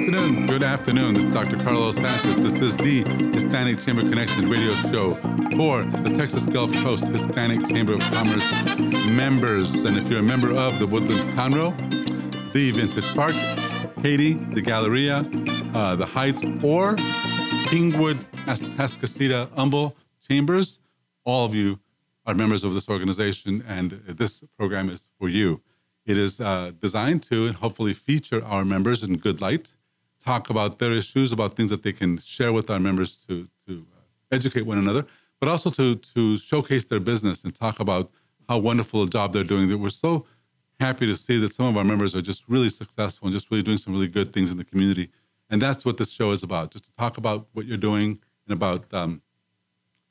afternoon. Good afternoon. This is Dr. Carlos Sanchez. This is the Hispanic Chamber Connections radio show for the Texas Gulf Coast Hispanic Chamber of Commerce members. And if you're a member of the Woodlands Conroe, the Vintage Park, Katy, the Galleria, uh, the Heights, or Kingwood, Atascocita, Humble Chambers, all of you are members of this organization, and this program is for you. It is uh, designed to and hopefully feature our members in good light, talk about their issues, about things that they can share with our members to, to uh, educate one another, but also to, to showcase their business and talk about how wonderful a job they're doing. That we're so happy to see that some of our members are just really successful and just really doing some really good things in the community. And that's what this show is about, just to talk about what you're doing and about um,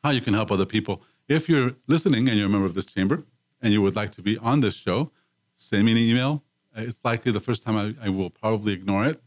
how you can help other people. If you're listening and you're a member of this chamber and you would like to be on this show, send me an email. Uh, it's likely the first time I, I will probably ignore it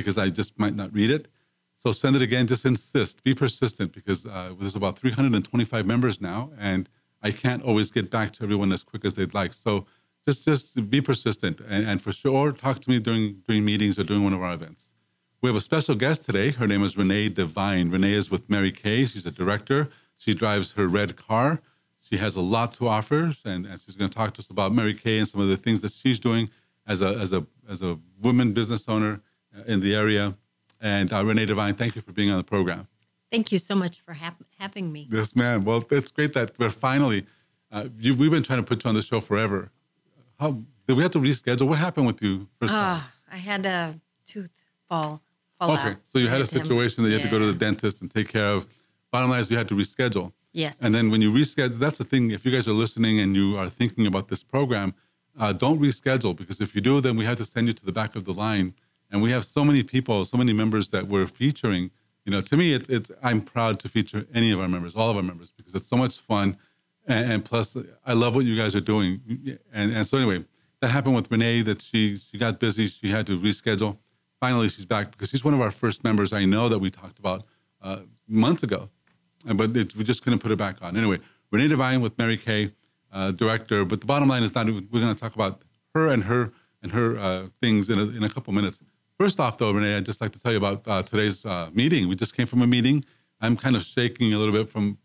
because I just might not read it. So send it again. Just insist. Be persistent because uh, there's about 325 members now, and I can't always get back to everyone as quick as they'd like. So just just be persistent, and, and for sure, talk to me during during meetings or during one of our events. We have a special guest today. Her name is Renee Devine. Renee is with Mary Kay. She's a director. She drives her red car. She has a lot to offer, and, and she's going to talk to us about Mary Kay and some of the things that she's doing as a as a as a woman business owner in the area. And uh, Renee Devine, thank you for being on the program. Thank you so much for ha- having me. Yes, ma'am. Well, it's great that we're finally. Uh, you, we've been trying to put you on the show forever. How did we have to reschedule? What happened with you first? Ah, I had a tooth fall. fall okay, out. so you had a situation that you had to go to the dentist and take care of. Bottom line is you had to reschedule. Yes. And then when you reschedule, that's the thing. If you guys are listening and you are thinking about this program, uh, don't reschedule because if you do, then we have to send you to the back of the line. And we have so many people, so many members that we're featuring. You know, to me, it's it's. I'm proud to feature any of our members, all of our members, because it's so much fun. And, and plus, I love what you guys are doing. And and so anyway, that happened with Renee. That she she got busy. She had to reschedule. Finally, she's back because she's one of our first members. I know that we talked about uh, months ago but it, we just couldn't put it back on. Anyway, Renee Devine with Mary Kay, uh, director. But the bottom line is not. We're going to talk about her and her and her uh, things in a, in a couple minutes. First off, though, Renee, I'd just like to tell you about uh, today's uh, meeting. We just came from a meeting. I'm kind of shaking a little bit from,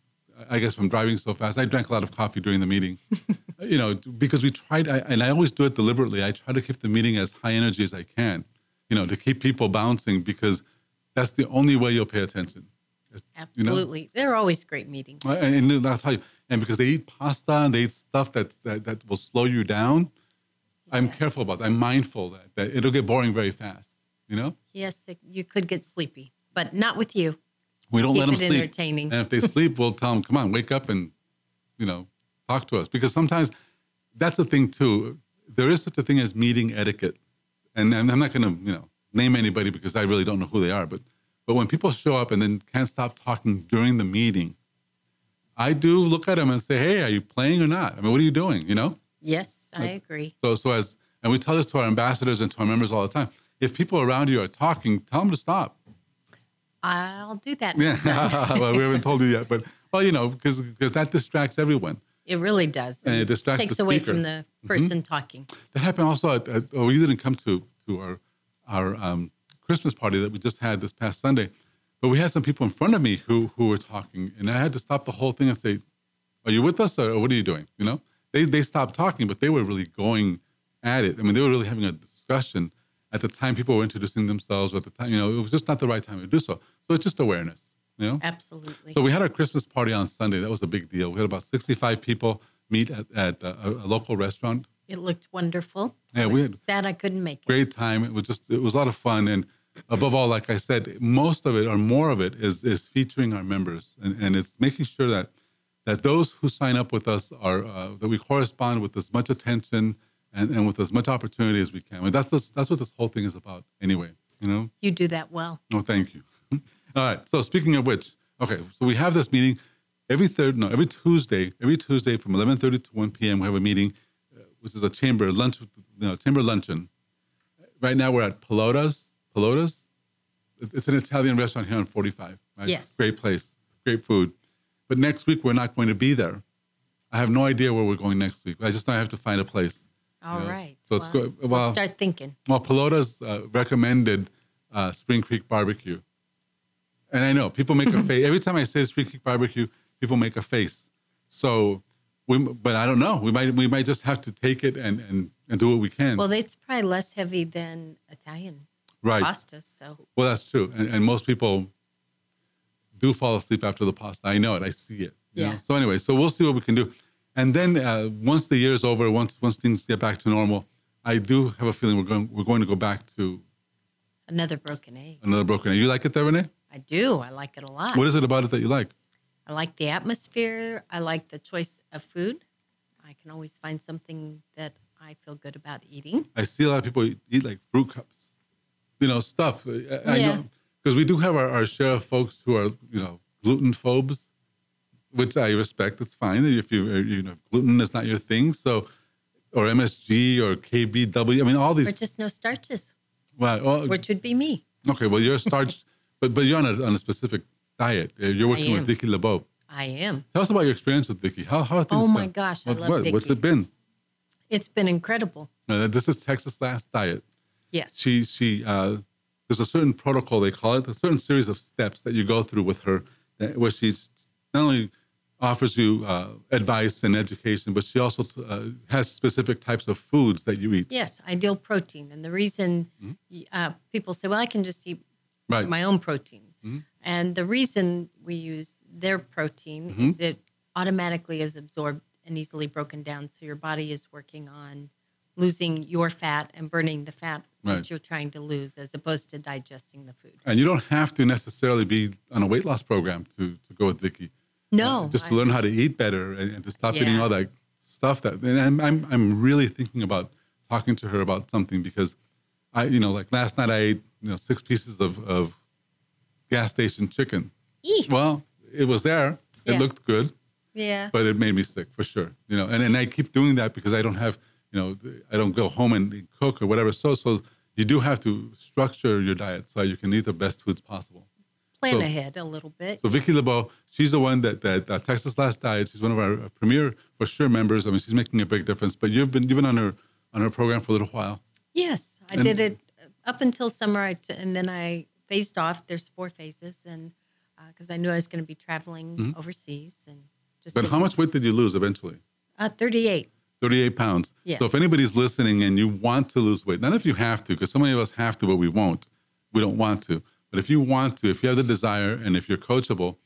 I guess, from driving so fast. I drank a lot of coffee during the meeting, you know, because we tried, I, and I always do it deliberately. I try to keep the meeting as high energy as I can, you know, to keep people bouncing because that's the only way you'll pay attention. you know? Absolutely. They're always great meetings. And and that's how you, and because they eat pasta and they eat stuff that, that, that will slow you down, I'm careful about that. I'm mindful that, that it'll get boring very fast, you know? Yes, you could get sleepy, but not with you. We don't let them sleep. entertaining. And if they sleep, we'll tell them, come on, wake up and, you know, talk to us. Because sometimes that's the thing too. There is such a thing as meeting etiquette. And I'm I'm not going to, you know, name anybody because I really don't know who they are. But, but when people show up and then can't stop talking during the meeting, I do look at them and say, hey, are you playing or not? I mean, what are you doing? You know? Yes, I agree. So, so as, and we tell this to our ambassadors and to our members all the time. If people around you are talking, tell them to stop. I'll do that. Yeah. well, we haven't told you yet, but well, you know, because because that distracts everyone. It really does. And it distracts takes the away. Mm-hmm. from the person talking. That happened also at, at oh, you didn't come to to our our um, Christmas party that we just had this past Sunday, but we had some people in front of me who who were talking, and I had to stop the whole thing and say, "Are you with us, or what are you doing?" You know, they they stopped talking, but they were really going at it. I mean, they were really having a discussion at the time people were introducing themselves, at the time, you know, it was just not the right time to do so. So it's just awareness, you know. Absolutely. So we had our Christmas party on Sunday. That was a big deal. We had about 65 people meet at, at a, a local restaurant. it looked wonderful. Yeah, we had- sad I couldn't make it. Great time. It was just it was a lot of fun. And above all, like I said, most of it or more of it is is featuring our members, and, and it's making sure that that those who sign up with us are uh, that we correspond with as much attention and, and with as much opportunity as we can. I mean, that's this, that's what this whole thing is about, anyway. You know. You do that well. Oh, thank you. All right. So speaking of which, okay, so we have this meeting. every third no every Tuesday every Tuesday from 11:30 to 1 p.m. we have a meeting, uh, which is a chamber lunch you know, chamber luncheon. Right now we're at Pelota's. Pelota's. It's an Italian restaurant here on 45. Right? Yes. Great place, great food. But next week we're not going to be there. I have no idea where we're going next week. I just know I have to find a place. All right. Yeah. So it's Well, good- we'll well- start thinking. Well, Pelota's uh, recommended uh, Spring Creek Barbecue, and I know people make a face every time I say Spring Creek Barbecue. People make a face. So, we, but I don't know. We might we might just have to take it and and, and do what we can. Well, it's probably less heavy than Italian right. pasta. So Well, that's true, and, and most people do fall asleep after the pasta. I know it. I see it. you know? Yeah. So anyway, so we'll see what we can do, and then uh, once the year is over, once once things get back to normal, I do have a feeling we're going we're going to go back to another broken egg. another broken. egg. You like it there, Renee? I do. I like it a lot. What is it about it that you like? I like the atmosphere. I like the choice of food. I can always find something that I feel good about eating. I see a lot of people eat like fruit cups, you know, stuff. I, Yeah. because we do have our, our share of folks who are, you know, gluten phobes, which I respect. It's fine if you, uh, you know, gluten is not your thing. So, or MSG or KBW. I mean, all Or these. just no starches, Right. Well, which would be me. okay. Well, you're starch, but but you're on a, on a specific diet. Uh, You're working with. Vicky LeBeau. I am. Tell us about your experience with Vicky. How how things? Oh my gosh, I love what? What's it been? It's been incredible. Uh, this is Texas Last Diet. Yes. she she uh, there's a certain protocol they call it, a certain series of steps that you go through with her, that, where she's not only offers you uh, advice and education, but she also uh, has specific types of foods that you eat. Yes, ideal protein. And the reason y- uh, people say, well, I can just eat Mm-hmm. Right. Mm-hmm. my own protein. And the reason we use their protein Mm-hmm. is it automatically is absorbed and easily broken down. So your body is working on losing your fat and burning the fat Right. that you're trying to lose as opposed to digesting the food. And you don't have to necessarily be on a weight loss program to, to go with Vicky. No. Uh, just to learn how to eat better and, and to stop eating all that stuff that and I'm, I'm I'm really thinking about talking to her about something because I you know like last night I ate you know six pieces of, of gas station chicken. Eek. Well, it was there. It Yeah. looked good, yeah. but it made me sick for sure. You know, and, and I keep doing that because I don't have, you know, I don't go home and cook or whatever. So so you do have to structure your diet so you can eat the best foods possible. Plan so- ahead a little bit. So Vicky LeBeau, she's the one that that uh, Texas Last Diet. She's one of our uh, premier for sure members. I mean, she's making a big difference. But you've been you've been on her on her program for a little while. Yes, I And- did it up until summer, I t- and then I phased off. There's four phases, and because I knew I was going to be traveling overseas, and just Mm-hmm. But how much weight did you lose eventually? Uh, Thirty-eight. 38 pounds. Yes. So if anybody's listening and you want to lose weight, not if you have to, because so many of us have to, but we won't. We don't want to. But if you want to, if you have the desire, and if you're coachable,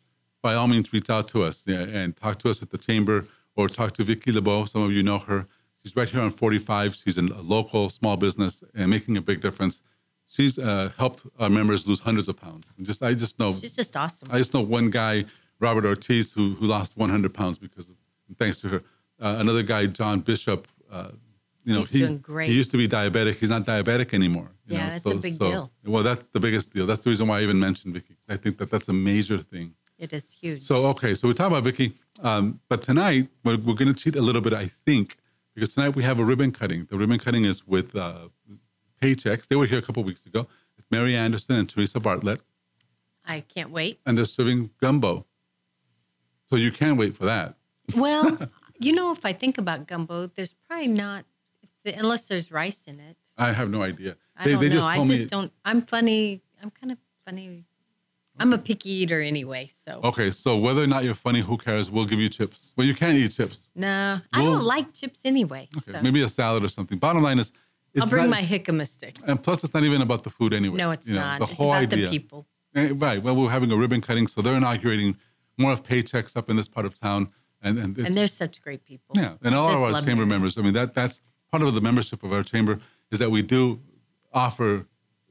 by all means, reach out to us and talk to us at the chamber or talk to Vicky LeBeau. Some of you know her. She's right here on 45. She's in a local small business and making a big difference. She's uh, helped our members lose hundreds of pounds. And Just I just know She's just awesome. I just know one guy, Robert Ortiz, who who lost 100 pounds because of thanks to her. Uh, another guy, John Bishop. Uh, you know, He's he, doing great. he used to be diabetic. He's not diabetic anymore. you Yeah, know, that's a big deal. Well, that's the biggest deal. That's the reason why I even mentioned Vicky. I think that that's a major thing. it is huge. So okay, so we talk about Vicky, um, but tonight we're, we're going to cheat a little bit, I think, because tonight we have a ribbon cutting. The ribbon cutting is with uh, Paychex. They were here a couple weeks ago. It's Mary Anderson and Teresa Bartlett I can't wait. and they're serving gumbo. So you can't wait for that. Well, you know, if I think about gumbo, there's probably not, unless there's rice in it. I have no idea. I don't know. I just me. don't. I'm funny. I'm kind of funny. I'm a picky eater anyway, so Okay, so whether or not you're funny, who cares? We'll give you chips. Well, you can't eat chips. no, I don't like chips anyway. Okay, so maybe a salad or something. Bottom line is, it's I'll bring not- my jicama sticks. And plus, it's not even about the food anyway. No, it's You know, not. The it's whole about idea. the people. Eh, Right. Well, we're having a ribbon cutting, so they're inaugurating more of Paychex up in this part of town, and and, And they're such great people. Yeah, and all Just of our chamber members. I mean, that that's part of the membership of our chamber is that we do offer,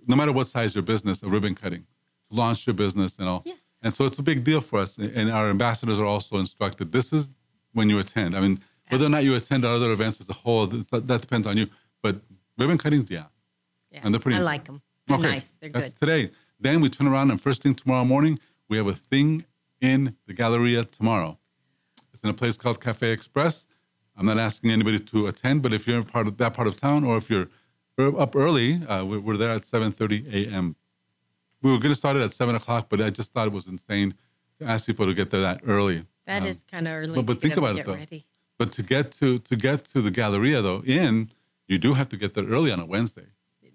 no matter what size your business, a ribbon cutting to launch your business and all. Yes. And so it's a big deal for us. And our ambassadors are also instructed. This is when you attend. I mean, whether or not you attend our other events as a whole, that, that depends on you. But ribbon cuttings, yeah. Yeah, And they're pretty I like them. They're Okay, nice. They're That's good. today. Then we turn around and first thing tomorrow morning, we have a thing in the Galleria tomorrow. It's in a place called Cafe Express. I'm not asking anybody to attend, but if you're in part of that part of town, or if you're up early, uh, we're, we're there at 7:30 a.m. We were going to start it at seven o'clock, but I just thought it was insane to ask people to get there that early. That um, is kind of early. But, but think about it though. Ready. But to get to to get to the Galleria though, in you do have to get there early on a Wednesday.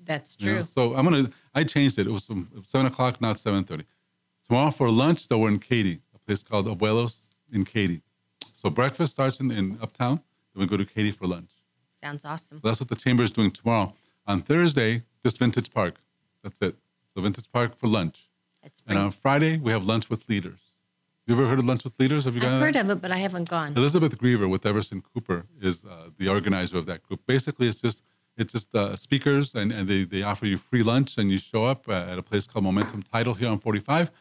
That's true. You know? So I'm gonna. I changed it. It was from seven o'clock, not seven thirty. Tomorrow for lunch, though, we're in Katy, a place called Abuelos in Katy. So breakfast starts in, in Uptown. Then we go to Katy for lunch. Sounds awesome. So that's what the chamber is doing tomorrow. On Thursday, just Vintage Park. That's it. So Vintage Park for lunch. and on Friday, we have lunch with leaders. You ever heard of Lunch with Leaders? Have you I've heard that? of it, but I haven't gone. Elizabeth Griever with Everson Cooper is uh, the organizer of that group. Basically, it's just it's just uh, speakers, and, and they, they offer you free lunch, and you show up uh, at a place called Momentum Title here on 45,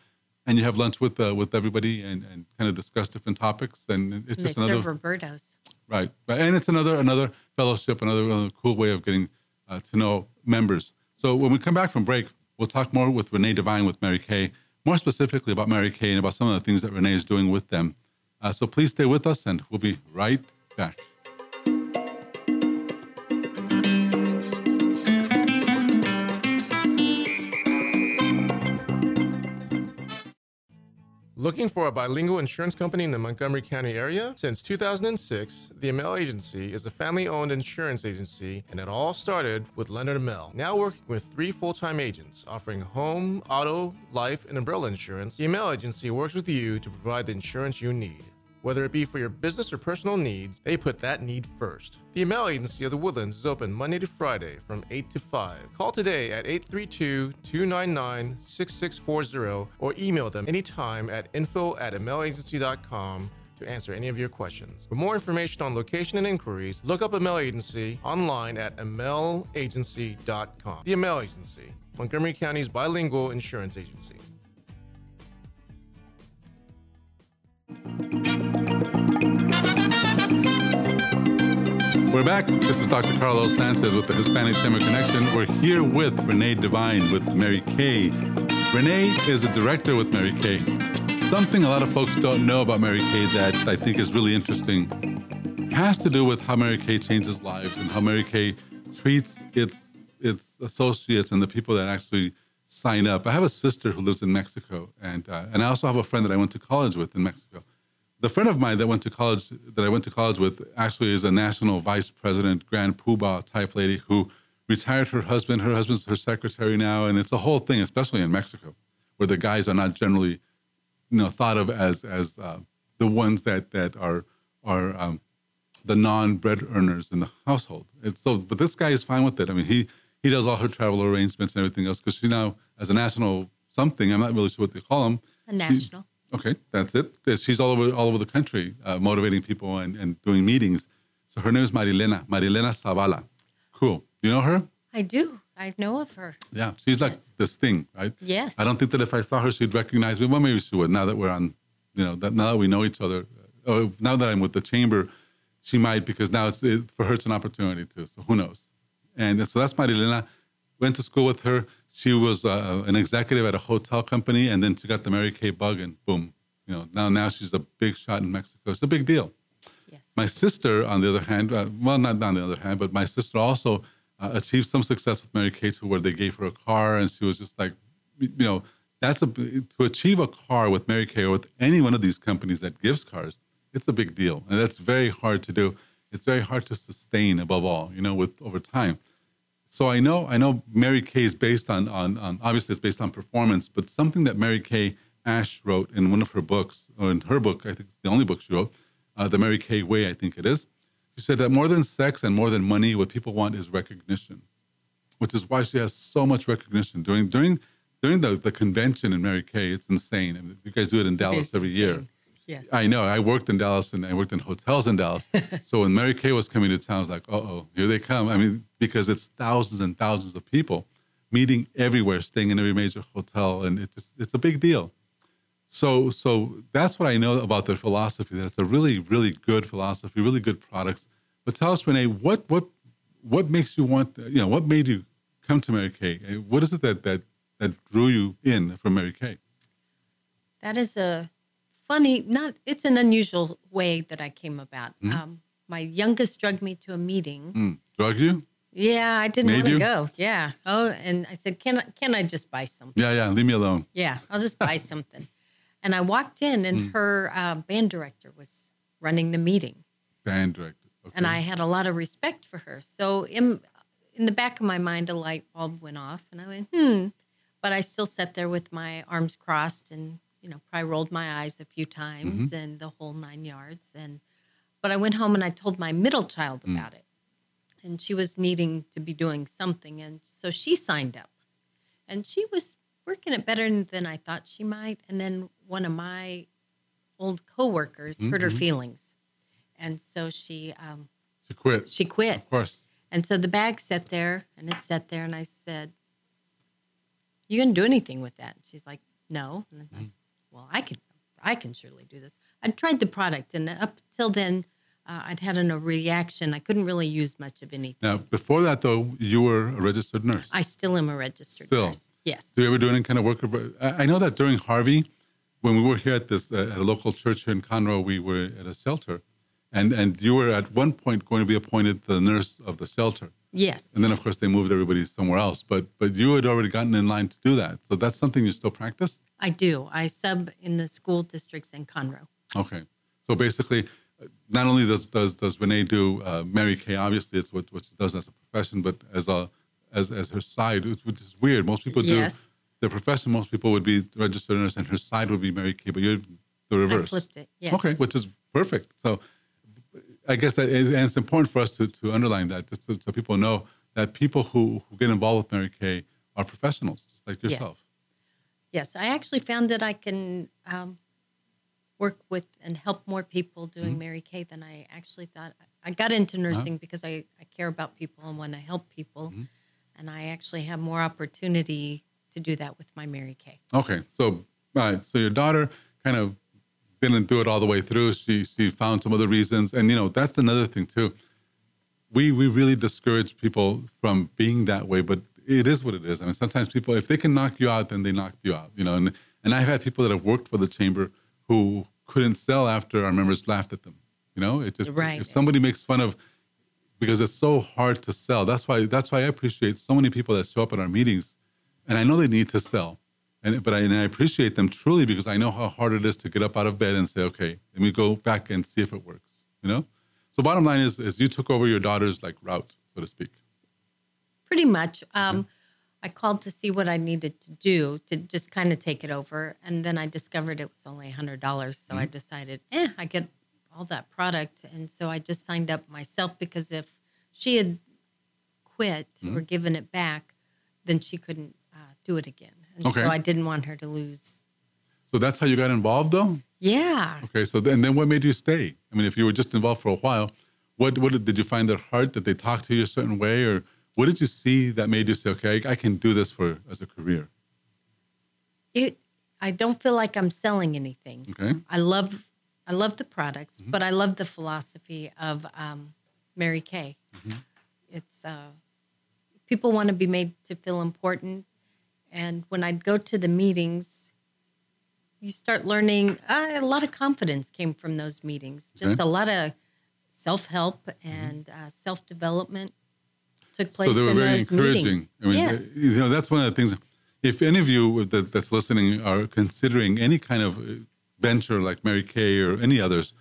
and you have lunch with uh, with everybody and, and kind of discuss different topics. And it's and just another Roberto's. Right, and it's another another fellowship, another, another cool way of getting uh, to know members. So when we come back from break, we'll talk more with Renee Devine with Mary Kay more specifically about Mary Kay and about some of the things that Renee is doing with them. Uh, so please stay with us, and we'll be right back. Looking for a bilingual insurance company in the Montgomery County area? Since 2006, the Amel Agency is a family owned insurance agency, and it all started with Leonard Amel. Now working with three full time agents offering home, auto, life, and umbrella insurance, the Amel Agency works with you to provide the insurance you need. Whether it be for your business or personal needs, they put that need first. The Amel Agency of the Woodlands is open Monday to Friday from 8 to 5. Call today at 832 299 6640 or email them anytime at info at amelagency.com to answer any of your questions. For more information on location and inquiries, look up Amel Agency online at amelagency.com. The Amel Agency, Montgomery County's bilingual insurance agency. We're back. This is Dr. Carlos Sanchez with the Hispanic Chamber Connection. We're here with Renee Devine with Mary Kay. Renee is a director with Mary Kay. Something a lot of folks don't know about Mary Kay that I think is really interesting has to do with how Mary Kay changes lives and how Mary Kay treats its its associates and the people that actually sign up. I have a sister who lives in Mexico, and uh, and I also have a friend that I went to college with in Mexico the friend of mine that went to college that I went to college with actually is a national vice president, grand poobah type lady who retired her husband. Her husband's her secretary now, and it's a whole thing, especially in Mexico, where the guys are not generally, you know, thought of as as uh, the ones that that are are um, the non bread earners in the household. It's so, but this guy is fine with it. I mean, he he does all her travel arrangements and everything else because she now, as a national something, I'm not really sure what they call him. A national. Okay, that's it. She's all over all over the country, uh, motivating people and, and doing meetings. So her name is Marilena, Marilena Zavala. Cool. You know her? I do. I know of her. Yeah, she's like yes. this thing, right? Yes. I don't think that if I saw her, she'd recognize me. Well, maybe she would. Now that we're on, you know, that now that we know each other, uh, now that I'm with the chamber, she might because now it's it, for her it's an opportunity too. So who knows? And so that's Marilena. Went to school with her she was uh, an executive at a hotel company, and then she got the Mary Kay bug, and boom, you know, now now she's a big shot in Mexico. It's a big deal. Yes. My sister, on the other hand, uh, well, not on the other hand, but my sister also uh, achieved some success with Mary Kay to where they gave her a car, and she was just like, you know, that's a to achieve a car with Mary Kay or with any one of these companies that gives cars. It's a big deal, and that's very hard to do. It's very hard to sustain, above all, you know, with over time. So I know I know Mary Kay is based on, on, on obviously it's based on performance, but something that Mary Kay Ash wrote in one of her books, or in her book, I think it's the only book she wrote, uh, The Mary Kay Way, I think it is. She said that more than sex and more than money, what people want is recognition, which is why she has so much recognition. During during during the, the convention in Mary Kay, it's insane. I mean, you guys do it in Dallas every year. Yes. I know. I worked in Dallas and I worked in hotels in Dallas. so when Mary Kay was coming to town, I was like, uh oh, here they come. I mean, because it's thousands and thousands of people meeting everywhere, staying in every major hotel, and it's it's a big deal. So so that's what I know about their philosophy. That it's a really really good philosophy, really good products. But tell us, Renee, what what what makes you want? You know, what made you come to Mary Kay? What is it that that that drew you in from Mary Kay? That is a funny. Not it's an unusual way that I came about. Mm-hmm. Um, my youngest drugged me to a meeting. Mm. Drug you? Yeah, I didn't want to go. Yeah. Oh, and I said, "Can I, can I just buy something?" Yeah, yeah. Leave me alone. Yeah, I'll just buy something. And I walked in, and Mm. her uh, band director was running the meeting, Band director. Okay. and I had a lot of respect for her. So in in the back of my mind, a light bulb went off, and I went, "Hmm." But I still sat there with my arms crossed, and you know, probably rolled my eyes a few times, Mm-hmm. and the whole nine yards. And but I went home and I told my middle child Mm. about it, and she was needing to be doing something, and so she signed up, and she was working it better than I thought she might. And then one of my old coworkers hurt her Mhm. feelings, and so she um, to quit. she quit. Of course. And so the bag sat there and it sat there, and I said, "You gonna do anything with that?" She's like, "No." And I'm like, "Well, I can, I can surely do this." I tried the product, and up till then, uh, I'd had a reaction. I couldn't really use much of anything. Now, before that, though, you were a registered nurse. I still am a registered Still. nurse. Yes. Do you ever do any kind of work? I I know that during Harvey, when we were here at this uh, at a local church here in Conroe, we were at a shelter, and and you were at one point going to be appointed the nurse of the shelter, Yes. and then of course they moved everybody somewhere else. But but you had already gotten in line to do that, so that's something you still practice. I do. I sub in the school districts in Conroe. Okay, so basically, uh, not only does does does Renee do uh, Mary Kay, obviously it's what what she does as a profession, but as a as as her side, which is weird. Most people do Yes. their profession. Most people would be registered nurse, and her side would be Mary Kay, but you're the I reverse. flipped it. Yes. Okay, which is perfect. So I guess that is, and it's important for us to, to underline that just so, so people know that people who, who get involved with Mary Kay are professionals, just like yourself. Yes, I actually found that I can um, work with and help more people doing Mm-hmm. Mary Kay than I actually thought. I got into Uh-huh. nursing because I, I care about people and want to help people. Mm-hmm. And I actually have more opportunity to do that with my Mary Kay. Okay, so all right, so your daughter kind of didn't do it all the way through. She she found some other reasons, and you know that's another thing too. We we really discourage people from being that way, but it is what it is. I mean, sometimes people, if they can knock you out, then they knock you out. You know, and and I've had people that have worked for the chamber who couldn't sell after our members laughed at them. You know, it just Right. if somebody makes fun of because it's so hard to sell. That's why that's why I appreciate so many people that show up at our meetings, and I know they need to sell, and but I, and I appreciate them truly because I know how hard it is to get up out of bed and say, okay, let me go back and see if it works. You know, so bottom line is is you took over your daughter's like route, so to speak. Pretty much. Um, I called to see what I needed to do to just kind of take it over. And then I discovered it was only $100. So I decided, eh, I get all that product. And so I just signed up myself because if she had quit or given it back, then she couldn't uh, do it again. And Okay. so I didn't want her to lose. So that's how you got involved, though. Yeah. Okay, so then, then what made you stay? I mean, if you were just involved for a while, what what did, did you find that hard that they talked to you a certain way, or what did you see that made you say, okay, I, I can do this for as a career? It, I don't feel like I'm selling anything. Okay, I love I love the products, Mm-hmm. but I love the philosophy of um, Mary Kay. Mm-hmm. It's uh, people want to be made to feel important, and when I'd go to the meetings, you start learning. Uh, a lot of confidence came from those meetings. Just Okay. a lot of self help and uh, self development took place Mm-hmm. so they were very encouraging. meetings. I mean, yes. you know, that's one of the things. If any of you that, that's listening are considering any kind of uh, venture like Mary Kay or any others,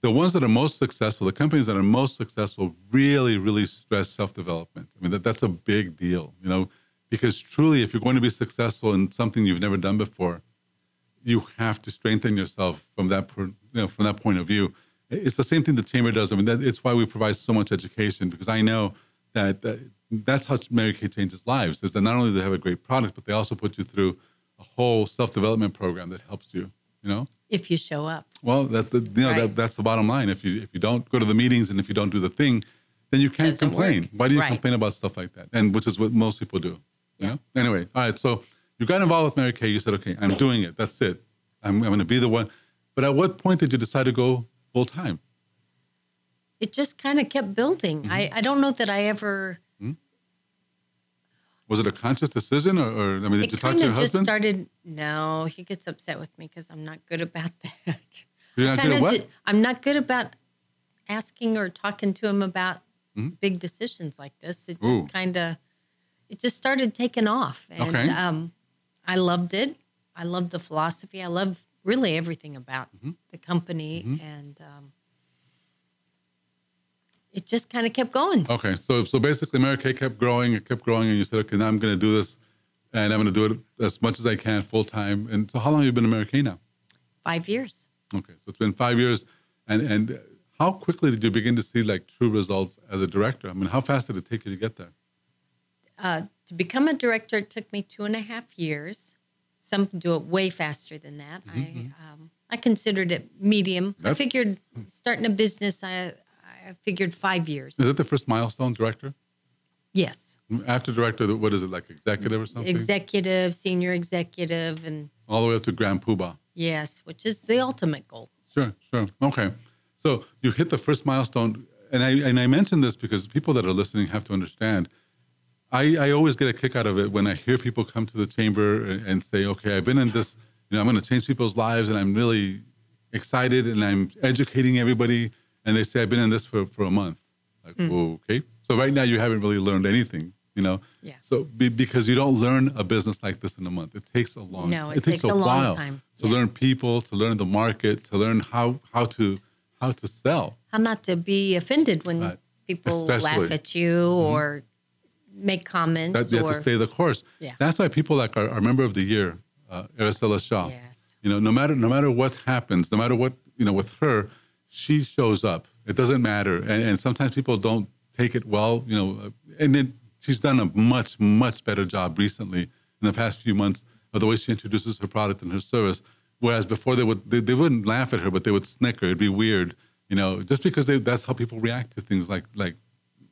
the ones that are most successful, the companies that are most successful, really, really stress self development. I mean, that, that's a big deal, you know, because truly, if you're going to be successful in something you've never done before, you have to strengthen yourself from that, you know, from that point of view. It's the same thing the chamber does. I mean, that, it's why we provide so much education because I know that, that that's how Mary Kay changes lives. Is that not only do they have a great product, but they also put you through a whole self development program that helps you. You know. If you show up. Well, that's the you know Right. that, that's the bottom line. If you if you don't go to the meetings and if you don't do the thing, then you can't Doesn't complain. work. Why do you Right. complain about stuff like that? And which is what most people do. You know. Anyway, all right. So you got involved with Mary Kay. You said, okay, I'm doing it. That's it. I'm I'm going to be the one. But at what point did you decide to go full time? it just kind of kept building. Mm-hmm. I, I don't know that I ever. Was it a conscious decision, or, or I mean, did it you talk to your of just husband? started. No, he gets upset with me because I'm not good about that. You're not good at what? I'm not good about asking or talking to him about big decisions like this. It Mm-hmm. Just kind of, it just started taking off, and Okay. um, I loved it. I loved the philosophy. I love really everything about Mm-hmm. the company, and um, it just kind of kept going. Okay, so so basically, Mary Kay kept growing, it kept growing, and you said, okay, now I'm going to do this, and I'm going to do it as much as I can, full time. And so, how long have you been in Mary Kay now? Five years. Okay, so it's been five years, and and how quickly did you begin to see like true results as a director? I mean, how fast did it take you to get there? Uh, to become a director it took me two and a half years. Some do it way faster than that. I um, I considered it medium. That's- I figured starting a business, I I figured five years. Is it the first milestone, director? Yes, After director, what is it like, executive or something? executive, senior executive, and All the way up to Grand Poobah. yes, which is the ultimate goal. Sure, sure. Okay. So you hit the first milestone. And I, and I mention this because people that are listening have to understand. I, I always get a kick out of it when I hear people come to the chamber and, say, okay, I've been in this, you know, I'm going to change people's lives and I'm really excited and I'm educating everybody. And they say, I've been in this for, for a month. Like, hmm. okay. So right now you haven't really learned anything, you know? Yeah. So be, because you don't learn a business like this in a month. It takes a long No, time. it takes a long while time. to Yeah. learn people, to learn the market, to learn how how to how to sell. How not to be offended when Right. people Especially. laugh at you mm-hmm. or make comments That you have to stay the course. Yeah. That's why people like our, our member of the year, uh, Araceli Shaw. Yes. You know, no matter no matter what happens, no matter what you know with her, she shows up. It doesn't matter, and, and sometimes people don't take it well. You know, uh, and then she's done a much much better job recently in the past few months of the way she introduces her product and her service. Whereas before they would they, they wouldn't laugh at her, but they would snicker. It'd be weird, you know, just because they, that's how people react to things like like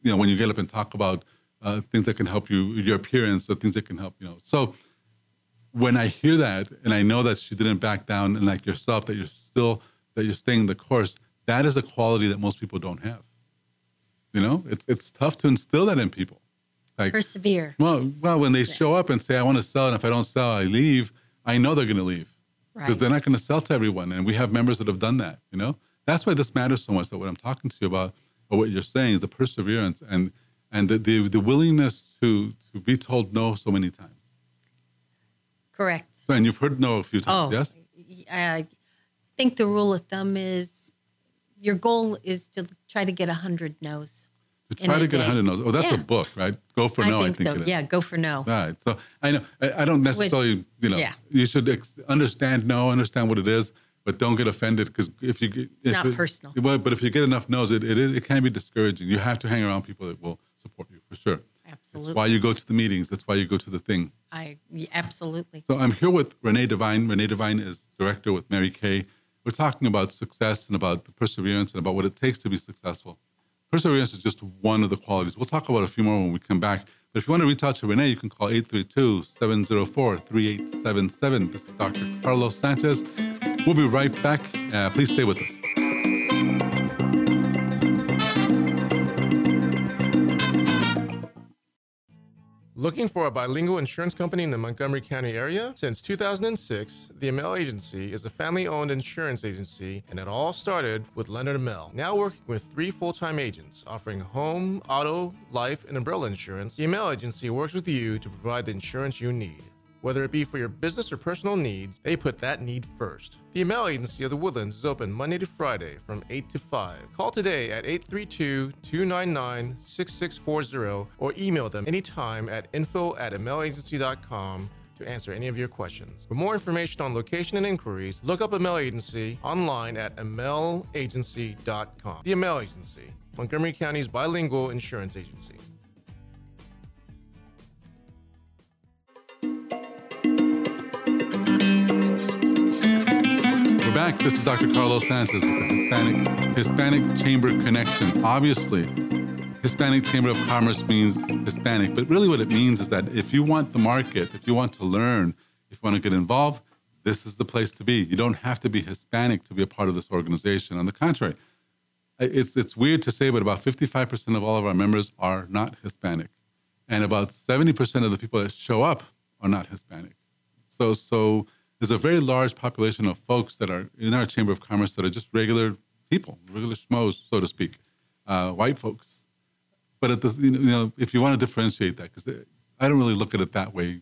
you know when you get up and talk about uh, things that can help you your appearance or things that can help you know. So when I hear that and I know that she didn't back down and like yourself that you're still that you're staying the course, that is a quality that most people don't have. You know, it's it's tough to instill that in people. Like persevere. well, well, when they show up and say I want to sell, and if I don't sell, I leave. I know they're going to leave because Right. they're not going to sell to everyone, and we have members that have done that. You know, that's why this matters so much. That what I'm talking to you about, or what you're saying, is the perseverance and and the the, the willingness to to be told no so many times. Correct. So, and you've heard no a few times, Oh, yes? I think the rule of thumb is your goal is to try to get 100 no's. To try to get a day. hundred no's. Oh, that's a book, right? Go for no. I think, I think so. it. Yeah, go for no. Right. So I know I, I don't necessarily, you know, yeah. you should ex- understand no, understand what it is, but don't get offended because if you get, it's not personal. Well, but if you get enough no's, it, it it can be discouraging. You have to hang around people that will support you for sure. Absolutely. That's why you go to the meetings. That's why you go to the thing. I absolutely. So I'm here with Renee Devine. Renee Devine is director with Mary Kay. We're talking about success and about the perseverance and about what it takes to be successful. Perseverance is just one of the qualities. We'll talk about a few more when we come back. But if you want to reach out to Renee, you can call 832-704-3877. This is Dr. Carlos Sanchez. We'll be right back. Uh, please stay with us. Looking for a bilingual insurance company in the Montgomery County area? Since 2006, the Amel Agency is a family owned insurance agency, and it all started with Leonard Amel. Now working with three full time agents offering home, auto, life, and umbrella insurance, the Amel Agency works with you to provide the insurance you need. Whether it be for your business or personal needs, they put that need first. The Amel Agency of the Woodlands is open Monday to Friday from 8 to 5. Call today at 832 299 6640 or email them anytime at info at amelagency.com to answer any of your questions. For more information on location and inquiries, look up Amel Agency online at amelagency.com. The Amel Agency, Montgomery County's bilingual insurance agency. Back. This is Dr. Carlos Sanchez with the Hispanic Hispanic Chamber Connection. Obviously, Hispanic Chamber of Commerce means Hispanic, but really what it means is that if you want the market, if you want to learn, if you want to get involved, this is the place to be. You don't have to be Hispanic to be a part of this organization. On the contrary, it's it's weird to say, but about 55% of all of our members are not Hispanic. and about 70% of the people that show up are not Hispanic. So, so there's a very large population of folks that are in our Chamber of Commerce that are just regular people, regular schmoes, so to speak, uh, white folks. But the, you know, if you want to differentiate that, because I don't really look at it that way.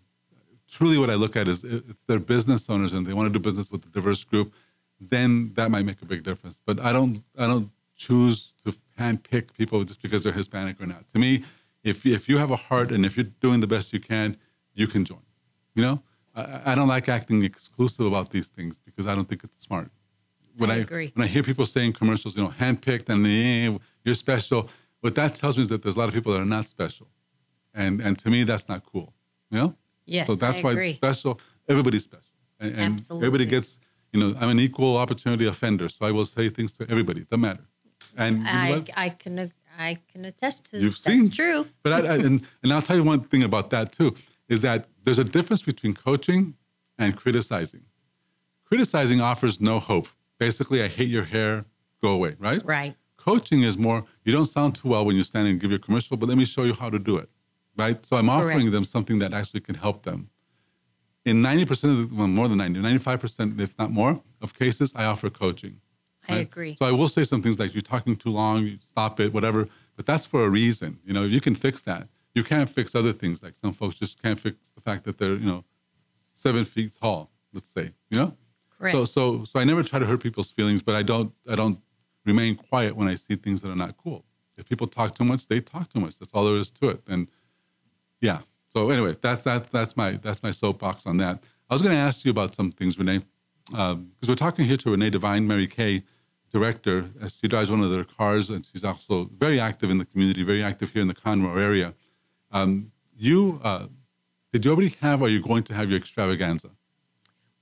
Truly, what I look at is if they're business owners and they want to do business with a diverse group, then that might make a big difference. But I don't, I don't choose to handpick people just because they're Hispanic or not. To me, if if you have a heart and if you're doing the best you can, you can join. You know, I, I don't like acting exclusive about these things because I don't think it's smart. When I I, agree. when I hear people saying commercials, you know, handpicked and eh, you're special, what that tells me is that there's a lot of people that are not special, and and to me that's not cool. You know. Yes, So that's I why agree. it's special. Everybody's special, and, and Absolutely. everybody gets. You know, I'm an equal opportunity offender, so I will say things to everybody. Doesn't matter. And you know I. I can I can attest to You've that's seen. true. But I, I, and, and I'll tell you one thing about that too is that there's a difference between coaching and criticizing. Criticizing offers no hope. Basically, I hate your hair, go away, right? Right. Coaching is more, you don't sound too well when you stand and give your commercial, but let me show you how to do it, right? So I'm offering Correct. them something that actually can help them. In 90% of the, well, more than 90, 95%, if not more, of cases, I offer coaching. I agree. So I will say some things like you're talking too long, you stop it, whatever. But that's for a reason. You know, you can fix that. You can't fix other things. Like some folks just can't fix the fact that they're, you know, seven feet tall. Let's say, you know. Correct. So so so I never try to hurt people's feelings, but I don't I don't remain quiet when I see things that are not cool. If people talk too much, they talk too much. That's all there is to it. And yeah. So anyway, that's that's that's my that's my soapbox on that. I was going to ask you about some things, Renee, um, because we're talking here to Renee Devine, Mary Kay, director. She drives one of their cars, and she's also very active in the community, very active here in the Conroe area. Um, you uh, did you already have? Or are you going to have your extravaganza?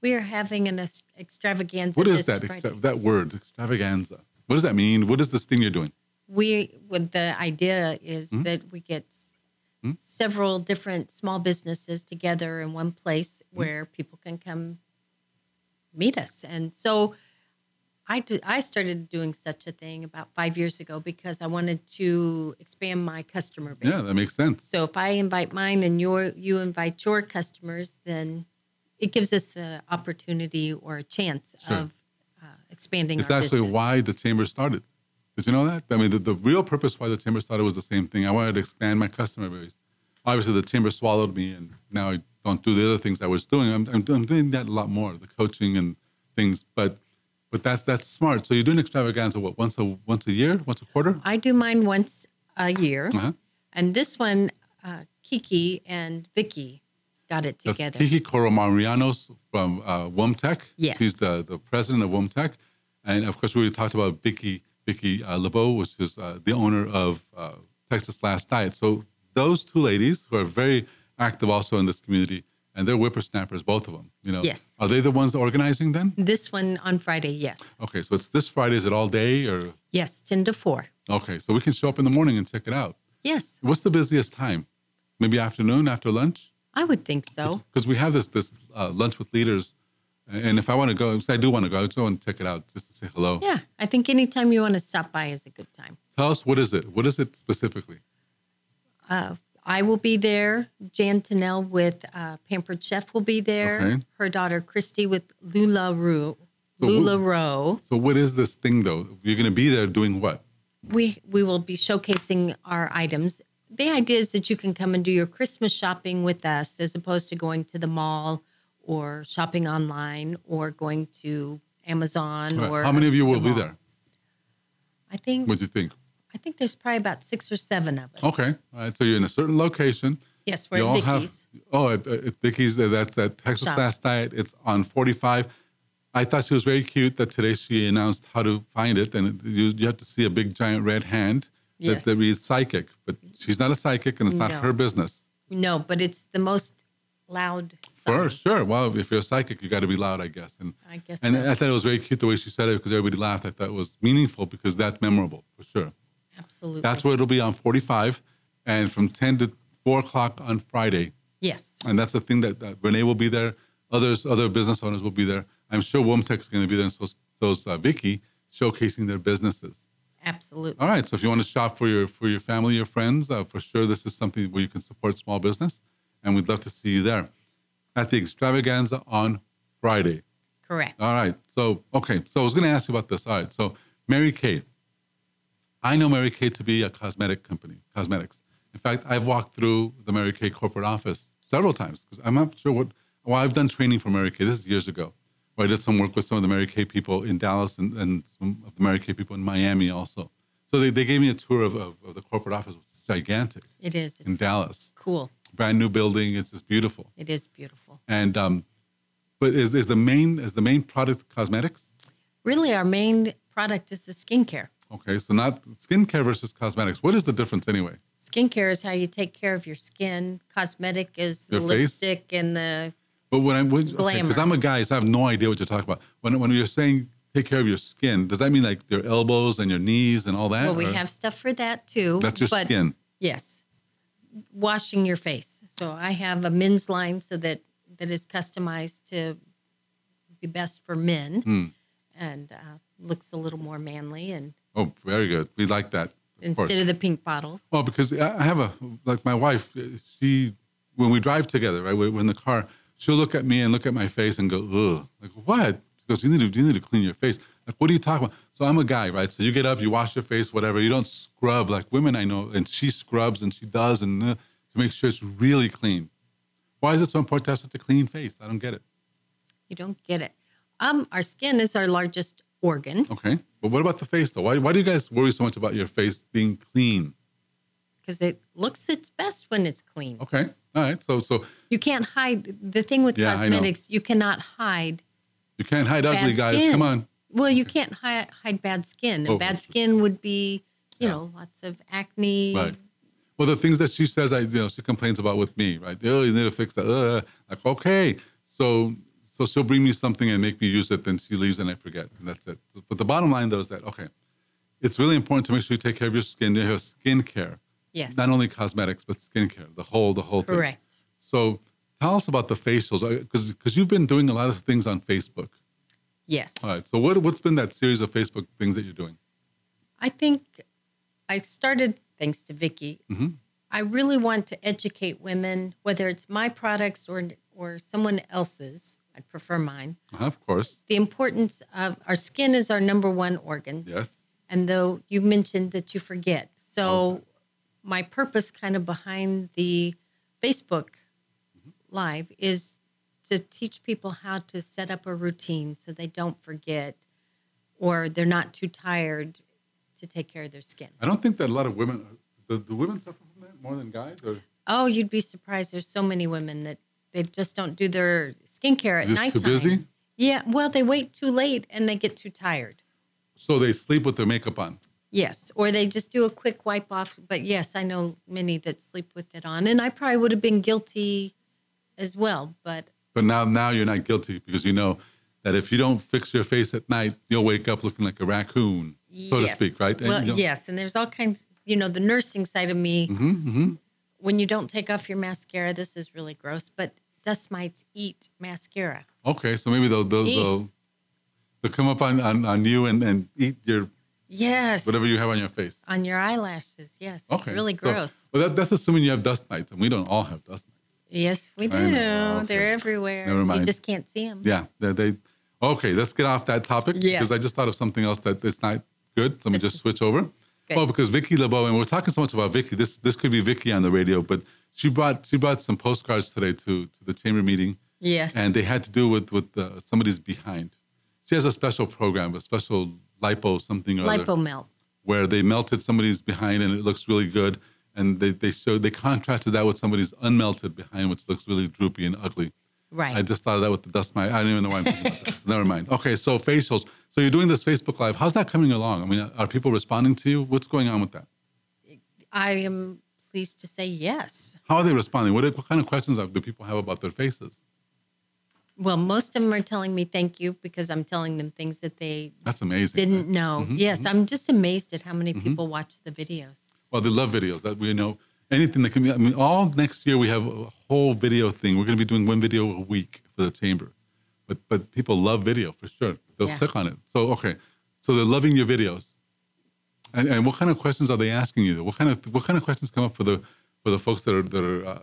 We are having an extravaganza. What is that extra, that word extravaganza? What does that mean? What is this thing you're doing? we with the idea is Hmm? that we get several different small businesses together in one place Hmm? where people can come meet us and so I, do, I started doing such a thing about five years ago because I wanted to expand my customer base. Yeah, that makes sense. So if I invite mine and your you invite your customers, then it gives us the opportunity or a chance Sure. of uh, expanding. It's actually business. why the chamber started. Did you know that? I mean, the, the real purpose why the chamber started was the same thing. I wanted to expand my customer base. Obviously, the chamber swallowed me, and now I don't do the other things I was doing. I'm, I'm, I'm doing that a lot more, the coaching and things. But but that's that's smart. So you're doing extravaganza what once a once a year, once a quarter? I do mine once a year, Uh-huh. and this one, uh, Kiki and Vicky got it That's together. Kiki Coromarianos from uh, WOMTech. Yes. She's the, the president of WOMTech. And of course, we talked about Vicky, Vicky uh, LeBeau, which is uh, the owner of uh, Texas Last Diet. So those two ladies who are very active also in this community, and they're whippersnappers, both of them. You know, Yes. Are they the ones organizing then? This one on Friday, yes, Okay, so it's this Friday. Is it all day or? yes, ten to four, Okay, so we can show up in the morning and check it out. yes, What's the busiest time? Maybe afternoon after lunch? I would think so. because we have this this uh, lunch with leaders, and if I want to go, I do want to go, I'll go and check it out just to say hello. Yeah, I think anytime you want to stop by is a good time. Tell us what is it? What is it specifically? Uh, I will be there. Jan Tennell with uh, Pampered Chef will be there. Okay. Her daughter Christy with LuLaRoe. So Lula who- Row. So what is this thing though? You're going to be there doing what? We we will be showcasing our items. The idea is that you can come and do your Christmas shopping with us, as opposed to going to the mall or shopping online or going to Amazon Right. or How many of you will be there? I think What do you think? I think there's probably about six or seven of us. Okay, all right. So you're in a certain location. Yes, we're you at all Vicky's. have oh at, at Vicky's. uh, That's at Texas Shop. Last Diet. It's on 45. I thought she was very cute that today she announced how to find it, and you you have to see a big giant red hand that, Yes. that reads psychic, but she's not a psychic, and it's not her business. No, but it's the most loud. Sure, sure. Well, if you're a psychic, you got to be loud, I guess. And I guess and so. I thought it was very cute the way she said it because everybody laughed. I thought it was meaningful because that's memorable for sure. Absolutely. That's where it'll be on 45, and from 10 to 4 o'clock on Friday. Yes. And that's the thing that, that Renee will be there. Others, other business owners will be there. I'm sure WOMTech's going to be there, and so, so is uh, Vicky showcasing their businesses. Absolutely. All right. So if you want to shop for your for your family, your friends, uh, for sure, this is something where you can support small business, and we'd love to see you there at the extravaganza on Friday. Correct. All right. So okay. So I was going to ask you about this. All right. So Mary Kay. I know Mary Kay to be a cosmetic company, cosmetics. In fact, I've walked through the Mary Kay corporate office several times because I'm not sure what. Well, I've done training for Mary Kay. This is years ago. Where I did some work with some of the Mary Kay people in Dallas and, and some of the Mary Kay people in Miami also. So they, they gave me a tour of, of, of the corporate office, which is gigantic It is. in Dallas. cool. Brand new building. It's just beautiful. It is beautiful. And um, but is, is the main is the main product cosmetics? Really, our main product is the skincare. Okay, so not skincare versus cosmetics. What is the difference anyway? Skincare is how you take care of your skin. Cosmetic is the Your face? lipstick and the But when I'm because Glamour. I'm a guy, so I have no idea what you're talking about. When when you're saying take care of your skin, does that mean like your elbows and your knees and all that? well, we or- have stuff for that too. That's your skin. Yes, washing your face. So I have a men's line so that that is customized to be best for men Hmm. and uh, looks a little more manly and Oh, very good. We like that. Of course. instead of the pink bottles. Well, because I have a like my wife. She when we drive together, right? We're we're in the car. She'll look at me and look at my face and go, "Ugh." Like what? She goes, "You need to you need to clean your face." Like what are you talking about? So I'm a guy, right? So you get up, you wash your face, whatever. You don't scrub like women I know, and she scrubs and she does and uh, to make sure it's really clean. Why is it so important to have such a clean face? I don't get it. You don't get it. Um, our skin is our largest organ Okay, but what about the face though? Why why do you guys worry so much about your face being clean? because it looks its best when it's clean. Okay, all right. So so You can't hide the thing with Yeah, cosmetics. You cannot hide you can't hide ugly, guys. skin. Come on. Well, you can't hide, hide bad skin. Oh, And bad skin would be, you Yeah. know, lots of acne. Right. Well, the things that she says, I you know, she complains about with me, right? Oh, you need to fix that. Uh, like, okay, so so she'll bring me something and make me use it, then she leaves and I forget, and that's it. But the bottom line, though, is that okay, it's really important to make sure you take care of your skin. You have skin care, Yes. not only cosmetics, but skincare, the whole the whole thing. Correct. So tell us about the facials, because because you've been doing a lot of things on Facebook. Yes. All right. So what what's been that series of Facebook things that you're doing? I think I started thanks to Vicky. Mhm. I really want to educate women, whether it's my products or or someone else's. I'd prefer mine. Uh-huh, of course. The importance of our skin is our number one organ. Yes. And though you mentioned that you forget. So Okay. my purpose kind of behind the Facebook live is to teach people how to set up a routine so they don't forget or they're not too tired to take care of their skin. I don't think that a lot of women, the, do women suffer from that more than guys? Or Oh, you'd be surprised. There's so many women that they just don't do their skincare at night. too busy? Yeah, well, they wait too late and they get too tired. so they sleep with their makeup on. Yes, or they just do a quick wipe off. But yes, I know many that sleep with it on, and I probably would have been guilty as well. But But now, now you're not guilty because you know that if you don't fix your face at night, you'll wake up looking like a raccoon, so yes. to speak, right? And, Well, you know- yes, and there's all kinds. You know, the nursing side of me. Mhm, mhm. When you don't take off your mascara, this is really gross. But dust mites eat mascara. Okay, so maybe they'll they'll, they'll, they'll come up on, on, on you and, and eat your Yes, whatever you have on your face. on your eyelashes. Yes, Okay, it's really so- gross. Well, that, that's assuming you have dust mites, and we don't all have dust mites. Yes, we do. Okay. They're everywhere. Never You mind. just can't see them. Yeah, they, they okay. Let's get off that topic Yes. because I just thought of something else that is not good. Let me just switch over. Good. Well, because Vicky LeBeau, and we're talking so much about Vicky. This this could be Vicky on the radio, but she brought she brought some postcards today to to the chamber meeting, Yes. and they had to do with with uh, somebody's behind. She has a special program, a special lipo something or other, Lipo melt. where they melted somebody's behind and it looks really good. And they, they showed they contrasted that with somebody's unmelted behind, which looks really droopy and ugly. Right. I just thought of that with the dust mite. I don't even know why I'm thinking about that. Never mind. Okay, so facials. So you're doing this Facebook Live. How's that coming along? I mean, are people responding to you? What's going on with that? I am pleased to say yes. How are they responding? What, what kind of questions do people have about their faces? Well, most of them are telling me thank you because I'm telling them things that they That's amazing. didn't right? know. Mhm, yes, I'm just amazed at how many Mm-hmm. people watch the videos. Well, they love videos. That we know anything that can be. I mean, all next year we have a whole video thing. We're going to be doing one video a week for the chamber, but but people love video for sure. They'll Yeah. click on it. So okay, so they're loving your videos. And, and what kind of questions are they asking you? What kind of what kind of questions come up for the for the folks that are that are uh,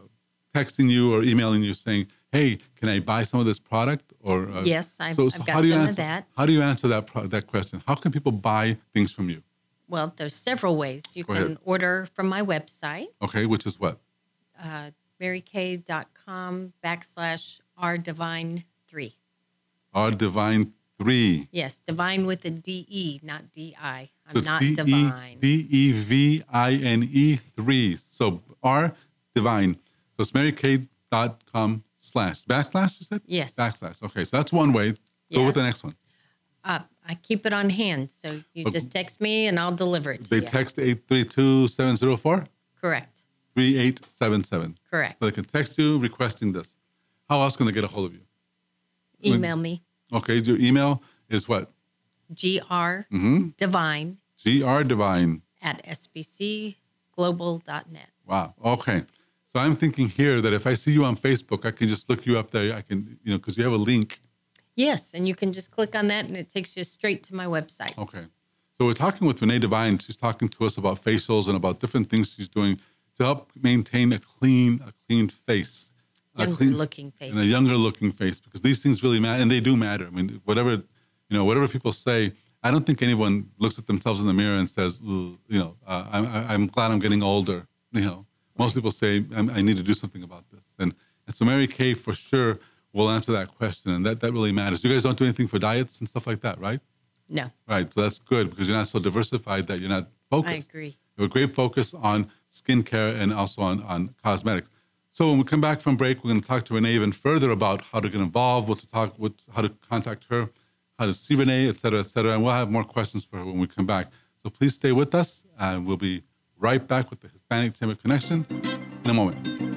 texting you or emailing you saying, "Hey, can I buy some of this product?" Or uh, Yes, I've- so, I've so got how do you some of answer that. How do you answer that pro- that question? How can people buy things from you? Well, there's several ways. You Go can ahead. order from my website, Okay, which is what? uh, marykay.com backslash r divine three. Our divine three. Yes, divine with a D E, not D I. I'm not D E divine. D E V I N E three. So R divine. So it's marykay.com slash backslash, you said? Yes. Backslash. Okay, so that's one way. Go with the next one. Uh, I keep it on hand, so you But- just text me and I'll deliver it to They you. text 832 704 Correct. 3877. Correct. So they can text you requesting this. How else can they get a hold of you? Email me Okay, your email is what? Gr Mm-hmm. divine GR Divine. at sbcglobal.net. Wow. Okay. So I'm thinking here that if I see you on Facebook, I can just look you up there. I can, you know, because you have a link. Yes, and you can just click on that and it takes you straight to my website. Okay. So we're talking with Renee Devine. She's talking to us about facials and about different things she's doing to help maintain a clean, a clean face. A clean- looking face. and a younger looking face because these things really matter and they do matter. I mean, whatever you know, whatever people say, I don't think anyone looks at themselves in the mirror and says, you know, uh, I'm, I- I'm glad I'm getting older. You know, most people say, I'm, I need to do something about this. And, and so Mary Kay for sure will answer that question, and that, that really matters. You guys don't do anything for diets and stuff like that, right? No, Right. So that's good because you're not so diversified that you're not focused. I agree. You have a great focus on skincare and also on, on cosmetics. So when we come back from break, we're going to talk to Renee even further about how to get involved, what to talk, what, how to contact her, how to see et cetera, et cetera. And we'll have more questions for her when we come back. So please stay with us, and we'll be right back with the Hispanic Chamber Connection in a moment.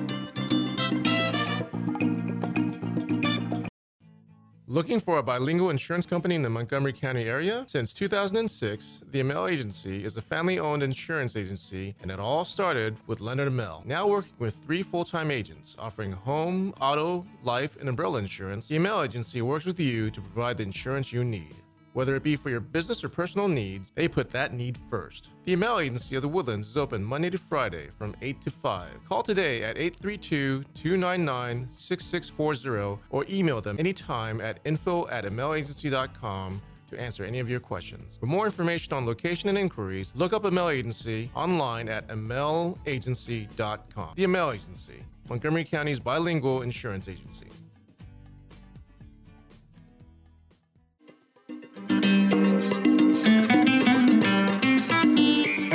Looking for a bilingual insurance company in the Montgomery County area? Since 2006, the Amel Agency is a family owned insurance agency, and it all started with Leonard Amel. Now working with three full time agents offering home, auto, life, and umbrella insurance, the Amel Agency works with you to provide the insurance you need. Whether it be for your business or personal needs, they put that need first. The Amel Agency of the Woodlands is open Monday to Friday from 8 to 5. Call today at 832 299 6640 or email them anytime at info at amelagency.com to answer any of your questions. For more information on location and inquiries, look up Amel Agency online at amelagency.com. The Amel Agency, Montgomery County's bilingual insurance agency.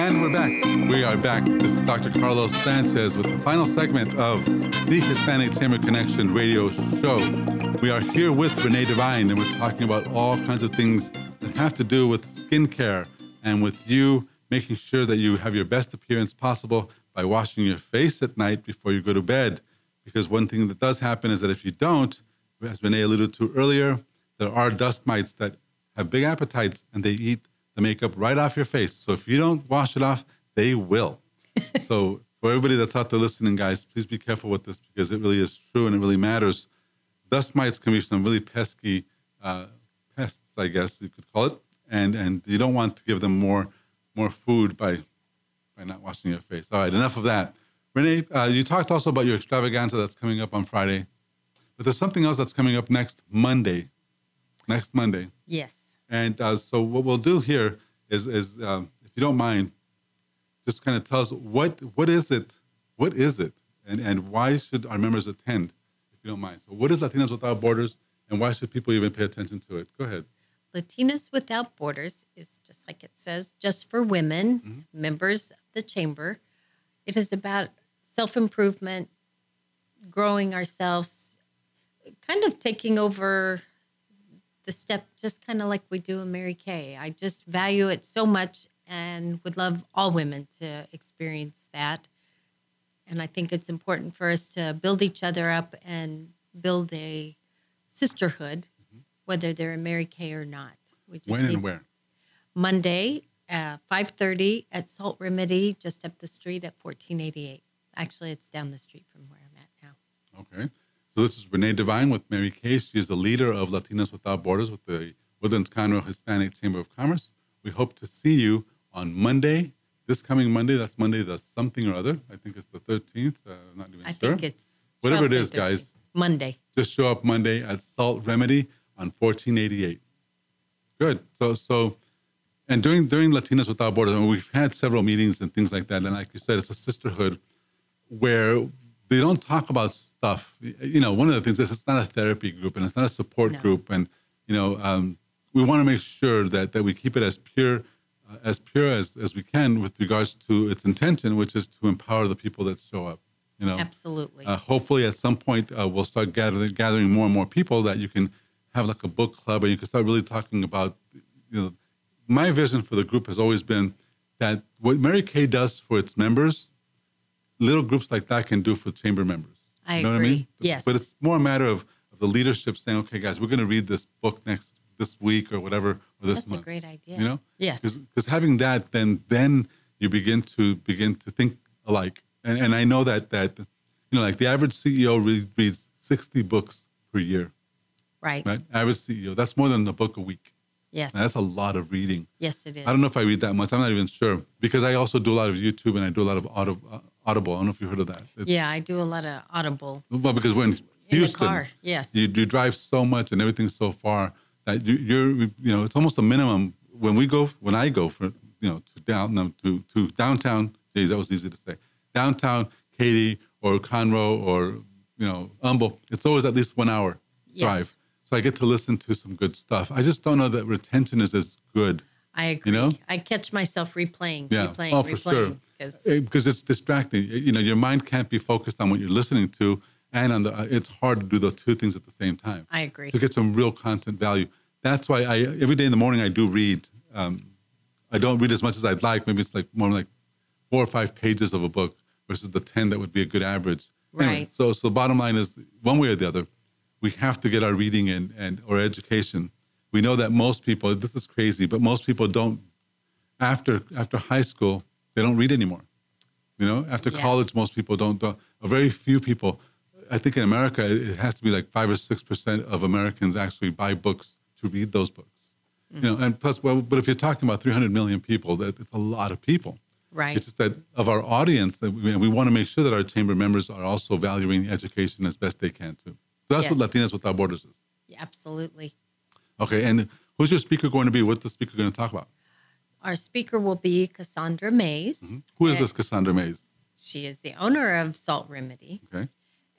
And we're back. We are back. This is Dr. Carlos Sanchez with the final segment of the Hispanic Chamber Connection radio show. We are here with Renee Devine, and we're talking about all kinds of things that have to do with skincare and with you making sure that you have your best appearance possible by washing your face at night before you go to bed. Because one thing that does happen is that if you don't, as Renee alluded to earlier, there are dust mites that have big appetites and they eat the makeup right off your face. So if you don't wash it off, they will. so for everybody that's out there listening, guys, please be careful with this because it really is true and it really matters. Dust mites can be some really pesky uh, pests, I guess you could call it, and and you don't want to give them more more food by by not washing your face. All right, enough of that. Renee, uh, you talked also about your extravaganza that's coming up on Friday, but there's something else that's coming up next Monday. Next Monday. Yes. And uh, so what we'll do here is, is um, if you don't mind, just kind of tell us what what is it, what is it, and and why should our members attend, if you don't mind. So what is Latinos Without Borders, and why should people even pay attention to it? Go ahead. Latinas Without Borders is just like it says, just for women, Mm-hmm. members of the chamber. It is about self improvement, growing ourselves, kind of taking over the step, just kind of like we do in Mary Kay. I just value it so much and would love all women to experience that. And I think it's important for us to build each other up and build a sisterhood, whether they're in Mary Kay or not. Mm-hmm. When and where? Monday, uh, five thirty at Salt Remedy, just up the street at fourteen eighty eight. Actually, it's down the street from where I'm at now. Okay. So this is Renee Devine with Mary Kay. She is the leader of Latinas Without Borders with the Woodlands Conroe Hispanic Chamber of Commerce. We hope to see you on Monday, this coming Monday. That's Monday, the something or other. I think it's the 13th. Uh, I'm not even I sure. I think it's Whatever it 12th guys. Monday. Just show up Monday at Salt Remedy on 1488. Good. So, so, and during during Latinas Without Borders, I mean, we've had several meetings and things like that. And like you said, it's a sisterhood where they don't talk about stuff. You know, one of the things is it's not a therapy group and it's not a support No. group, and you know, um, we want to make sure that that we keep it as pure. Uh, as pure as, as we can with regards to its intention, which is to empower the people that show up. You know, Absolutely. uh, hopefully, at some point, uh, we'll start gathering gathering more and more people that you can have like a book club, and you can start really talking about. You know, my vision for the group has always been that what Mary Kay does for its members, little groups like that can do for chamber members. I you know what I mean? agree. Yes. But it's more a matter of, of the leadership saying, "Okay, guys, we're going to read this book next this week or whatever, or this month. That's a great idea. You know? Yes. Because having that, then then you begin to begin to think alike. And and I know that that you know, like the average CEO read, reads sixty books per year, Right. right? Average CEO. That's more than a book a week. Yes. And that's a lot of reading. yes, it is. I don't know if I read that much. I'm not even sure because I also do a lot of YouTube and I do a lot of auto, uh, Audible. I don't know if you heard of that. It's, Yeah, I do a lot of audible Well, because we're in in the Houston, car. Yes. you, you drive so much and everything's so far that you, you're you know it's almost a minimum when we go when I go for you know to down no, to to downtown. Geez, that was easy to say. Downtown, Katy or Conroe or you know Humble. It's always at least one hour drive. Yes. So I get to listen to some good stuff. I just don't know that retention is as good. I agree. You know? I catch myself replaying, Yeah. replaying, oh, for sure. Replaying. Because Eh, it's distracting. You know, your mind can't be focused on what you're listening to, and on the. uh, It's hard to do those two things at the same time. I agree. To get some real content value. That's why I every day in the morning I do read. Um, I don't read as much as I'd like. Maybe it's like more like four or five pages of a book versus the ten that would be a good average. Anyway, Right. so so the bottom line is one way or the other, we have to get our reading in and or education. We know that most people. This is crazy, but most people don't after after high school they don't read anymore. You know after Yeah. college most people don't, a very few people i think in america it has to be like five or six percent of americans actually buy books to read those books. You know and plus well but if you're talking about 300 million people that it's a lot of people. Right. it's just that of our audience that we, we want to make sure that our chamber members are also valuing education as best they can too. So that's what latinas without borders is. Yeah, absolutely. okay and who's your speaker going to be? What's the speaker going to talk about Our speaker will be Cassandra Mays. who is this cassandra mays She is the owner of Salt Remedy. okay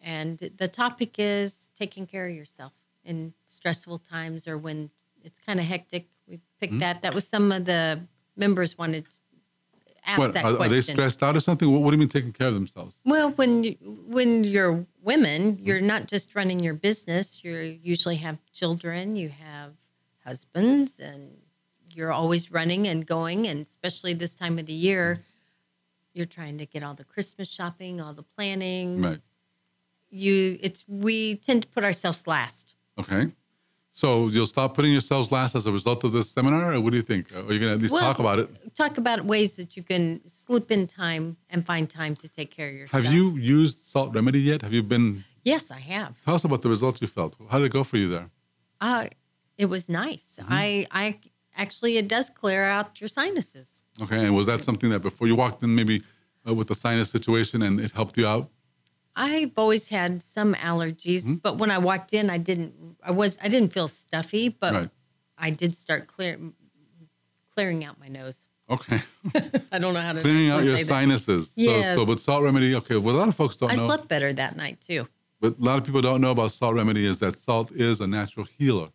And the topic is taking care of yourself in stressful times or when it's kind of hectic. We picked Mm-hmm. that. That was some of the members wanted to ask What that are, question. are they stressed out or something? What, what do you mean taking care of themselves? Well, when you, when you're women, Mm-hmm. you're not just running your business. You usually have children, you have husbands, and you're always running and going. And especially this time of the year, Mm-hmm. you're trying to get all the Christmas shopping, all the planning. Right. You, it's we tend to put ourselves last. Okay. So you'll stop putting yourselves last as a result of this seminar, or what do you think? Are you going to at least Well, talk about it? Talk about ways that you can slip in time and find time to take care of yourself. Have you used Salt Remedy yet? Have you been? Yes, I have. Tell us about the results you felt. How did it go for you there? Uh, it was nice. Mm-hmm. I, I actually, it does clear out your sinuses. Okay. And was that something that before you walked in, maybe uh, with the sinus situation, and it helped you out? I've always had some allergies, Mm-hmm. but when I walked in, I didn't. I was. I didn't feel stuffy, but Right. I did start clear, clearing out my nose. Okay. I don't know how to Cleaning out your say that. sinuses. So, so Yes. with Salt Remedy, okay. Well, a lot of folks don't I know. slept better that night too. But a lot of people don't know about salt remedy is that salt is a natural healer.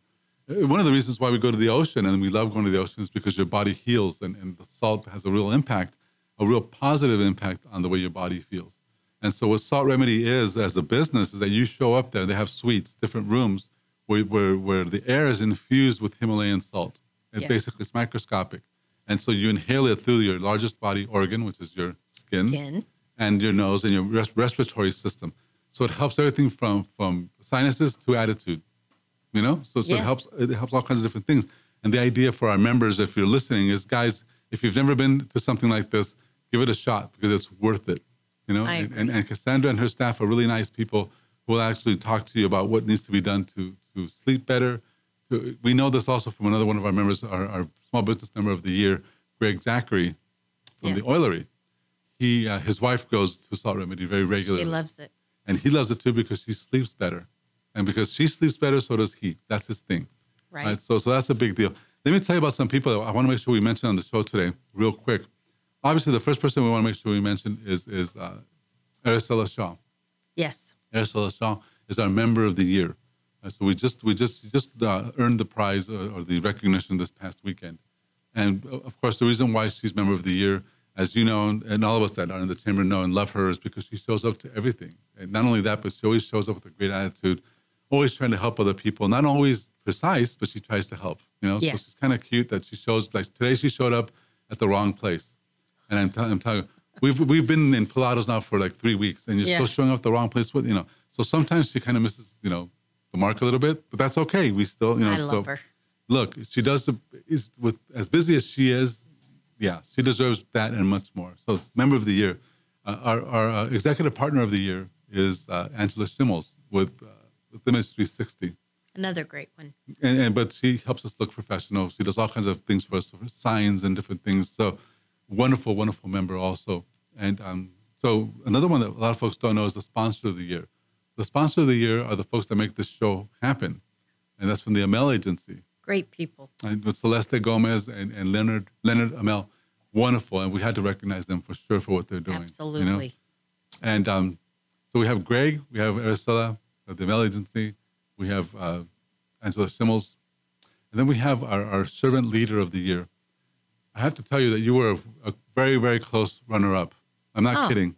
One of the reasons why we go to the ocean and we love going to the ocean is because your body heals and, and the salt has a real impact, a real positive impact on the way your body feels. And so what Salt Remedy is as a business is that you show up there, they have suites, different rooms where, where, where the air is infused with Himalayan salt. It Yes. basically is microscopic. And so you inhale it through your largest body organ, which is your skin Skin. and your nose and your res- respiratory system. So it helps everything from from sinuses to attitude. You know, so, so it helps it helps all kinds of different things. And the idea for our members, if you're listening, is guys, if you've never been to something like this, give it a shot because it's worth it. You know, and, and, and Cassandra and her staff are really nice people who will actually talk to you about what needs to be done to to sleep better. To, we know this also from another one of our members, our, our small business member of the year, Greg Zachary from Yes. the Oilery. He uh, his wife goes to Salt Remedy very regularly, She loves it. and he loves it too because she sleeps better, and because she sleeps better, so does he. That's his thing. Right. So so that's a big deal. Let me tell you about some people that I want to make sure we mention on the show today, real quick. Obviously, the first person we want to make sure we mention is is uh, Shaw. Yes. Araceli Shaw is our member of the year. Uh, so we just we just just uh, earned the prize or, or the recognition this past weekend, and uh, of course the reason why she's member of the year, as you know, and, and all of us that are in the chamber know and love her, is because she shows up to everything. And not only that, but she always shows up with a great attitude, always trying to help other people. Not always precise, but she tries to help. You know, so Yes. she's kind of cute that she shows. Like today, she showed up at the wrong place, and I'm, tell- I'm telling you, we've we've been in Pilatos now for like three weeks, and you're Yeah. still showing up at the wrong place. With you know, so sometimes she kind of misses you know the mark a little bit, but that's okay. We still you know. I so love her. look, she does the, is with as busy as she is. Yeah, she deserves that and much more. So, member of the year, uh, our our uh, executive partner of the year is uh, Angela Schimmels with with Image 360 Another great one. and, and but she helps us look professional. She does all kinds of things for us, for signs and different things. So wonderful, wonderful member also. And um, so another one that a lot of folks don't know is the sponsor of the year. The sponsor of the year are the folks that make this show happen, and that's from the Amel Agency. Great people. And with Celeste Gomez and, and Leonard Leonard Amel, wonderful, and we had to recognize them for sure for what they're doing. Absolutely. You know? And um, so we have Greg, we have Aracela the Amel Agency, we have uh, Angela Schimmels, and then we have our, our servant leader of the year. I have to tell you that you were a, a very, very close runner up. I'm not Oh. kidding.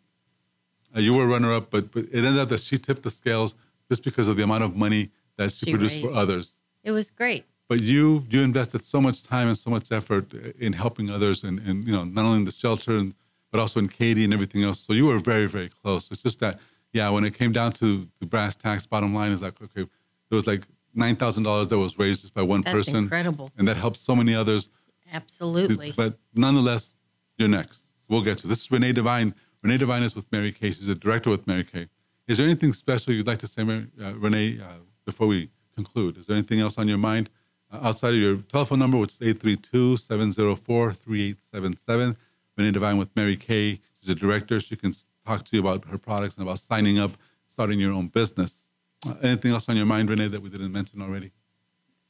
Uh, you were runner up, but, but it ended up that she tipped the scales just because of the amount of money that she, She produced for others It was great. but you you invested so much time and so much effort in helping others and, and you know not only in the shelter and, but also in Katy and everything else so you were very very close it's just that yeah when it came down to the brass tacks bottom line is like okay there was like nine thousand dollars that was raised just by one That's person incredible. and that helped so many others to- Absolutely. but nonetheless you're next we'll get to this is Renee Devine Renee Devine is with Mary Kay she's a director with Mary Kay is there anything special you'd like to say Mary, uh, Renee uh, before we conclude is there anything else on your mind uh, outside of your telephone number, which is 832-704-3877. Renee Devine with Mary Kay. She's a director. She can talk to you about her products and about signing up, starting your own business. Uh, anything else on your mind, Renee, that we didn't mention already?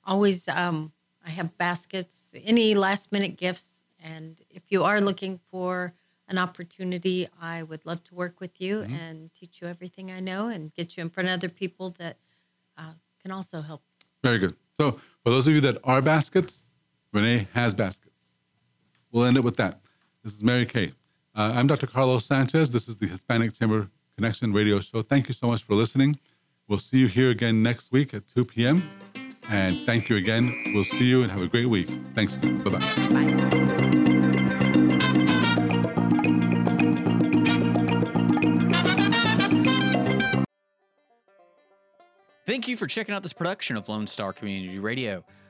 Always, um, I have baskets, any last minute gifts. And if you are looking for an opportunity, I would love to work with you Mm-hmm. and teach you everything I know and get you in front of other people that uh, can also help. Very good. So for those of you that are baskets, Renee has baskets. We'll end it with that. This is Mary Kay. Uh, I'm Dr. Carlos Sanchez. This is the Hispanic Chamber Connection radio show. Thank you so much for listening. We'll see you here again next week at 2 p.m. And thank you again. We'll see you and have a great week. Thanks. Bye bye. Bye. Thank you for checking out this production of Lone Star Community Radio.